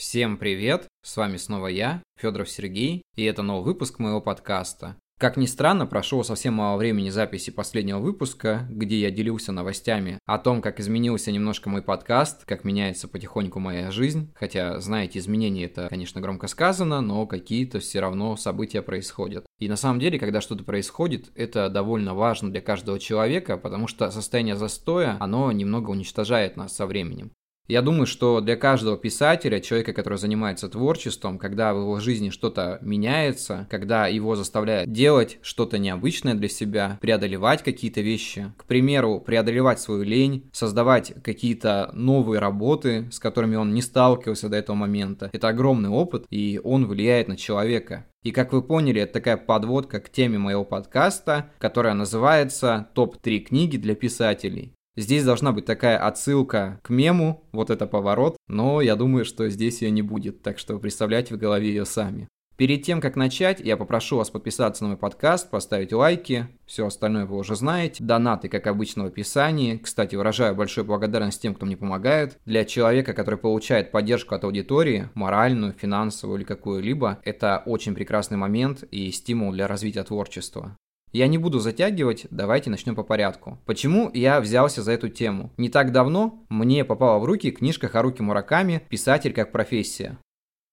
Всем привет! С вами снова я, Федоров Сергей, и это новый выпуск моего подкаста. Как ни странно, прошло совсем мало времени записи последнего выпуска, где я делился новостями о том, как изменился немножко мой подкаст, как меняется потихоньку моя жизнь. Хотя, знаете, изменения это, конечно, громко сказано, но какие-то все равно события происходят. И на самом деле, когда что-то происходит, это довольно важно для каждого человека, потому что состояние застоя, оно немного уничтожает нас со временем. Я думаю, что для каждого писателя, человека, который занимается творчеством, когда в его жизни что-то меняется, когда его заставляют делать что-то необычное для себя, преодолевать какие-то вещи, к примеру, преодолевать свою лень, создавать какие-то новые работы, с которыми он не сталкивался до этого момента, это огромный опыт, и он влияет на человека. И как вы поняли, это такая подводка к теме моего подкаста, которая называется «Топ-3 книги для писателей». Здесь должна быть такая отсылка к мему, вот это поворот, но я думаю, что здесь ее не будет, так что представляйте в голове ее сами. Перед тем, как начать, я попрошу вас подписаться на мой подкаст, поставить лайки, все остальное вы уже знаете. Донаты, как обычно, в описании. Кстати, выражаю большую благодарность тем, кто мне помогает. Для человека, который получает поддержку от аудитории, моральную, финансовую или какую-либо, это очень прекрасный момент и стимул для развития творчества. Я не буду затягивать, давайте начнем по порядку. Почему я взялся за эту тему? Не так давно мне попала в руки книжка Харуки Мураками «Писатель как профессия».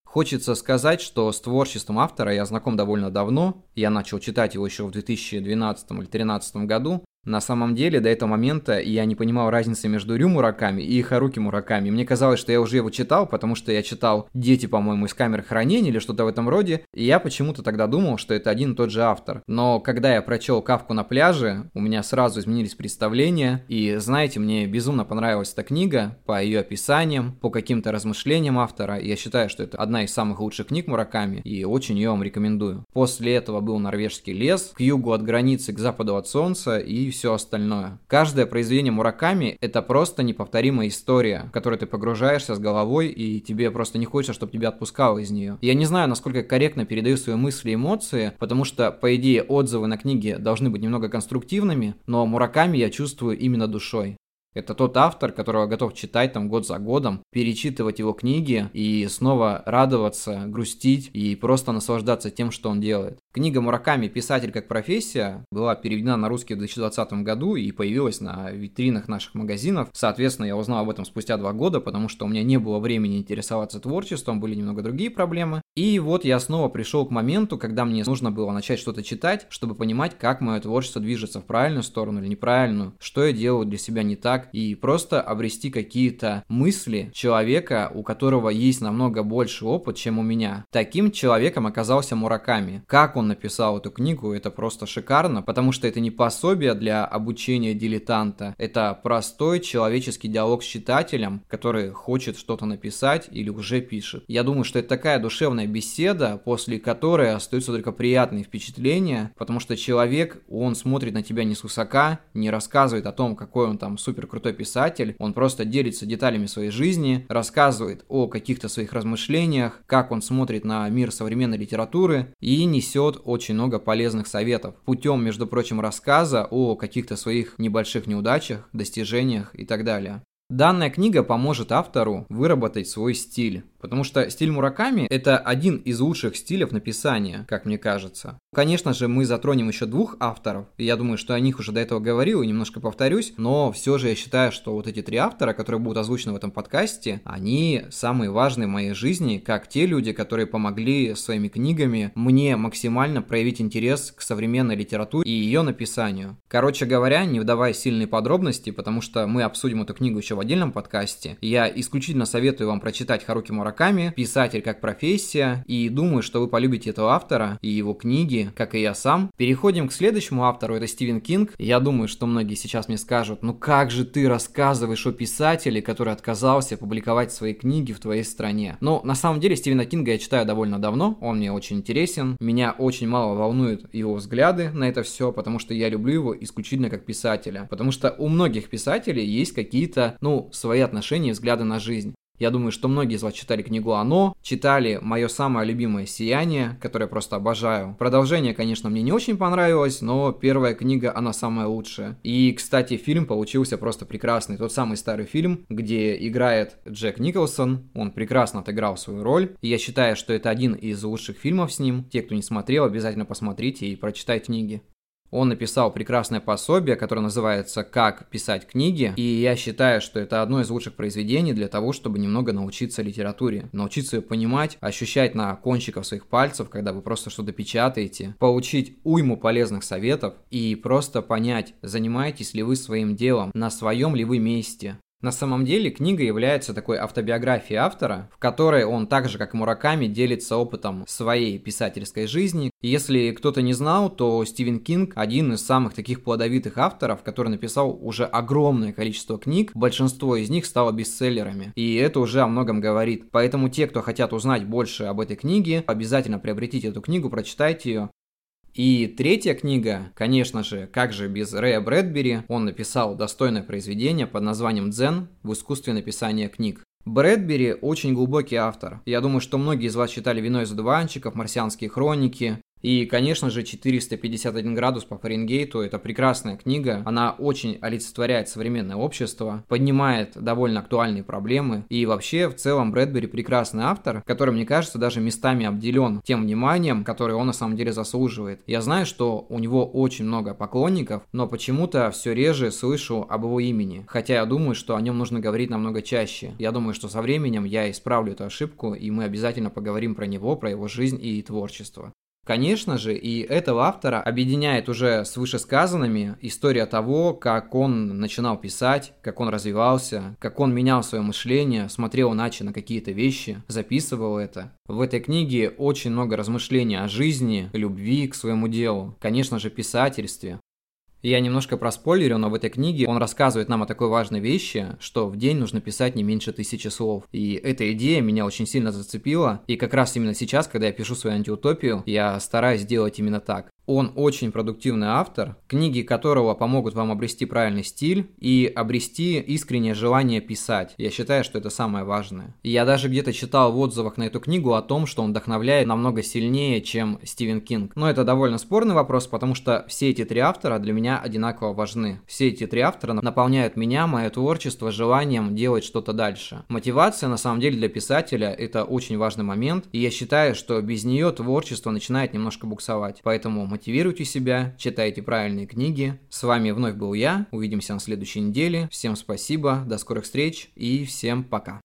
Хочется сказать, что с творчеством автора я знаком довольно давно. Я начал читать его еще в 2012 или 2013 году. На самом деле, до этого момента я не понимал разницы между Рю Мураками и Харуки Мураками. Мне казалось, что я уже его читал, потому что я читал «Дети», по-моему, из камеры хранения или что-то в этом роде, и я почему-то тогда думал, что это один и тот же автор. Но когда я прочел «Кавку на пляже», у меня сразу изменились представления, и, знаете, мне безумно понравилась эта книга по ее описаниям, по каким-то размышлениям автора. Я считаю, что это одна из самых лучших книг Мураками, и очень ее вам рекомендую. После этого был «Норвежский лес», к югу от границы, к западу от солнца, и все остальное. Каждое произведение Мураками – это просто неповторимая история, в которую ты погружаешься с головой, и тебе просто не хочется, чтобы тебя отпускало из нее. Я не знаю, насколько корректно передаю свои мысли и эмоции, потому что, по идее, отзывы на книги должны быть немного конструктивными, но Мураками я чувствую именно душой. Это тот автор, которого готов читать там год за годом, перечитывать его книги и снова радоваться, грустить и просто наслаждаться тем, что он делает. Книга Мураками «Писатель как профессия» была переведена на русский в 2020 году и появилась на витринах наших магазинов. Соответственно, я узнал об этом спустя два года, потому что у меня не было времени интересоваться творчеством, были немного другие проблемы. И вот я снова пришел к моменту, когда мне нужно было начать что-то читать, чтобы понимать, как мое творчество движется в правильную сторону или неправильную, что я делаю для себя не так, и просто обрести какие-то мысли человека, у которого есть намного больше опыт, чем у меня. Таким человеком оказался Мураками. Как он написал эту книгу, это просто шикарно, потому что это не пособие для обучения дилетанта, это простой человеческий диалог с читателем, который хочет что-то написать или уже пишет. Я думаю, что это такая душевная беседа, после которой остаются только приятные впечатления, потому что человек, он смотрит на тебя не с высока, не рассказывает о том, какой он там супер крутой писатель, он просто делится деталями своей жизни, рассказывает о каких-то своих размышлениях, как он смотрит на мир современной литературы и несет очень много полезных советов путем, между прочим, рассказа о каких-то своих небольших неудачах, достижениях и так далее. Данная книга поможет автору выработать свой стиль, Потому что стиль Мураками – это один из лучших стилей написания, как мне кажется. Конечно же, мы затронем еще двух авторов, и я думаю, что о них уже до этого говорил и немножко повторюсь, но все же я считаю, что вот эти три автора, которые будут озвучены в этом подкасте, они самые важные в моей жизни, как те люди, которые помогли своими книгами мне максимально проявить интерес к современной литературе и ее написанию. Короче говоря, не вдавая сильные подробности, потому что мы обсудим эту книгу еще в отдельном подкасте, я исключительно советую вам прочитать Харуки Мураками Мураками, писатель как профессия, и думаю, что вы полюбите этого автора и его книги, как и я сам. Переходим к следующему автору, это Стивен Кинг. Я думаю, что многие сейчас мне скажут, ну как же ты рассказываешь о писателе, который отказался публиковать свои книги в твоей стране. Но на самом деле Стивена Кинга я читаю довольно давно, он мне очень интересен, меня очень мало волнуют его взгляды на это все, потому что я люблю его исключительно как писателя, потому что у многих писателей есть какие-то, ну, свои отношения и взгляды на жизнь. Я думаю, что многие из вас читали книгу «Оно», читали мое самое любимое «Сияние», которое я просто обожаю. Продолжение, конечно, мне не очень понравилось, но первая книга, она самая лучшая. И, кстати, фильм получился просто прекрасный. Тот самый старый фильм, где играет Джек Николсон, он прекрасно отыграл свою роль. И я считаю, что это один из лучших фильмов с ним. Те, кто не смотрел, обязательно посмотрите и прочитайте книги. Он написал прекрасное пособие, которое называется «Как писать книги», и я считаю, что это одно из лучших произведений для того, чтобы немного научиться литературе, научиться ее понимать, ощущать на кончиках своих пальцев, когда вы просто что-то печатаете, получить уйму полезных советов и просто понять, занимаетесь ли вы своим делом, на своем ли вы месте, на самом деле книга является такой автобиографией автора, в которой он так же, как Мураками, делится опытом своей писательской жизни. И если кто-то не знал, то Стивен Кинг один из самых таких плодовитых авторов, который написал уже огромное количество книг, большинство из них стало бестселлерами. И это уже о многом говорит. Поэтому те, кто хотят узнать больше об этой книге, обязательно приобретите эту книгу, прочитайте ее. И третья книга, конечно же, как же без Рэя Брэдбери, он написал достойное произведение под названием «Дзен» в искусстве написания книг. Брэдбери очень глубокий автор. Я думаю, что многие из вас читали «Вино из одуванчиков», «Марсианские хроники», и, конечно же, 451 градус по Фаренгейту – это прекрасная книга. Она очень олицетворяет современное общество, поднимает довольно актуальные проблемы. И вообще, в целом, Брэдбери прекрасный автор, который, мне кажется, даже местами обделен тем вниманием, которое он на самом деле заслуживает. Я знаю, что у него очень много поклонников, но почему-то все реже слышу об его имени. Хотя я думаю, что о нем нужно говорить намного чаще. Я думаю, что со временем я исправлю эту ошибку, и мы обязательно поговорим про него, про его жизнь и творчество. Конечно же, и этого автора объединяет уже с вышесказанными история того, как он начинал писать, как он развивался, как он менял свое мышление, смотрел иначе на какие-то вещи, записывал это. В этой книге очень много размышлений о жизни, любви к своему делу, конечно же, писательстве, я немножко проспойлерю, но в этой книге он рассказывает нам о такой важной вещи, что в день нужно писать не меньше тысячи слов. И эта идея меня очень сильно зацепила. И как раз именно сейчас, когда я пишу свою антиутопию, я стараюсь делать именно так. Он очень продуктивный автор, книги которого помогут вам обрести правильный стиль и обрести искреннее желание писать. Я считаю, что это самое важное. Я даже где-то читал в отзывах на эту книгу о том, что он вдохновляет намного сильнее, чем Стивен Кинг. Но это довольно спорный вопрос, потому что все эти три автора для меня одинаково важны. Все эти три автора наполняют меня, мое творчество, желанием делать что-то дальше. Мотивация, на самом деле, для писателя это очень важный момент, и я считаю, что без нее творчество начинает немножко буксовать. Поэтому мотивируйте себя, читайте правильные книги. С вами вновь был я, увидимся на следующей неделе. Всем спасибо, до скорых встреч и всем пока.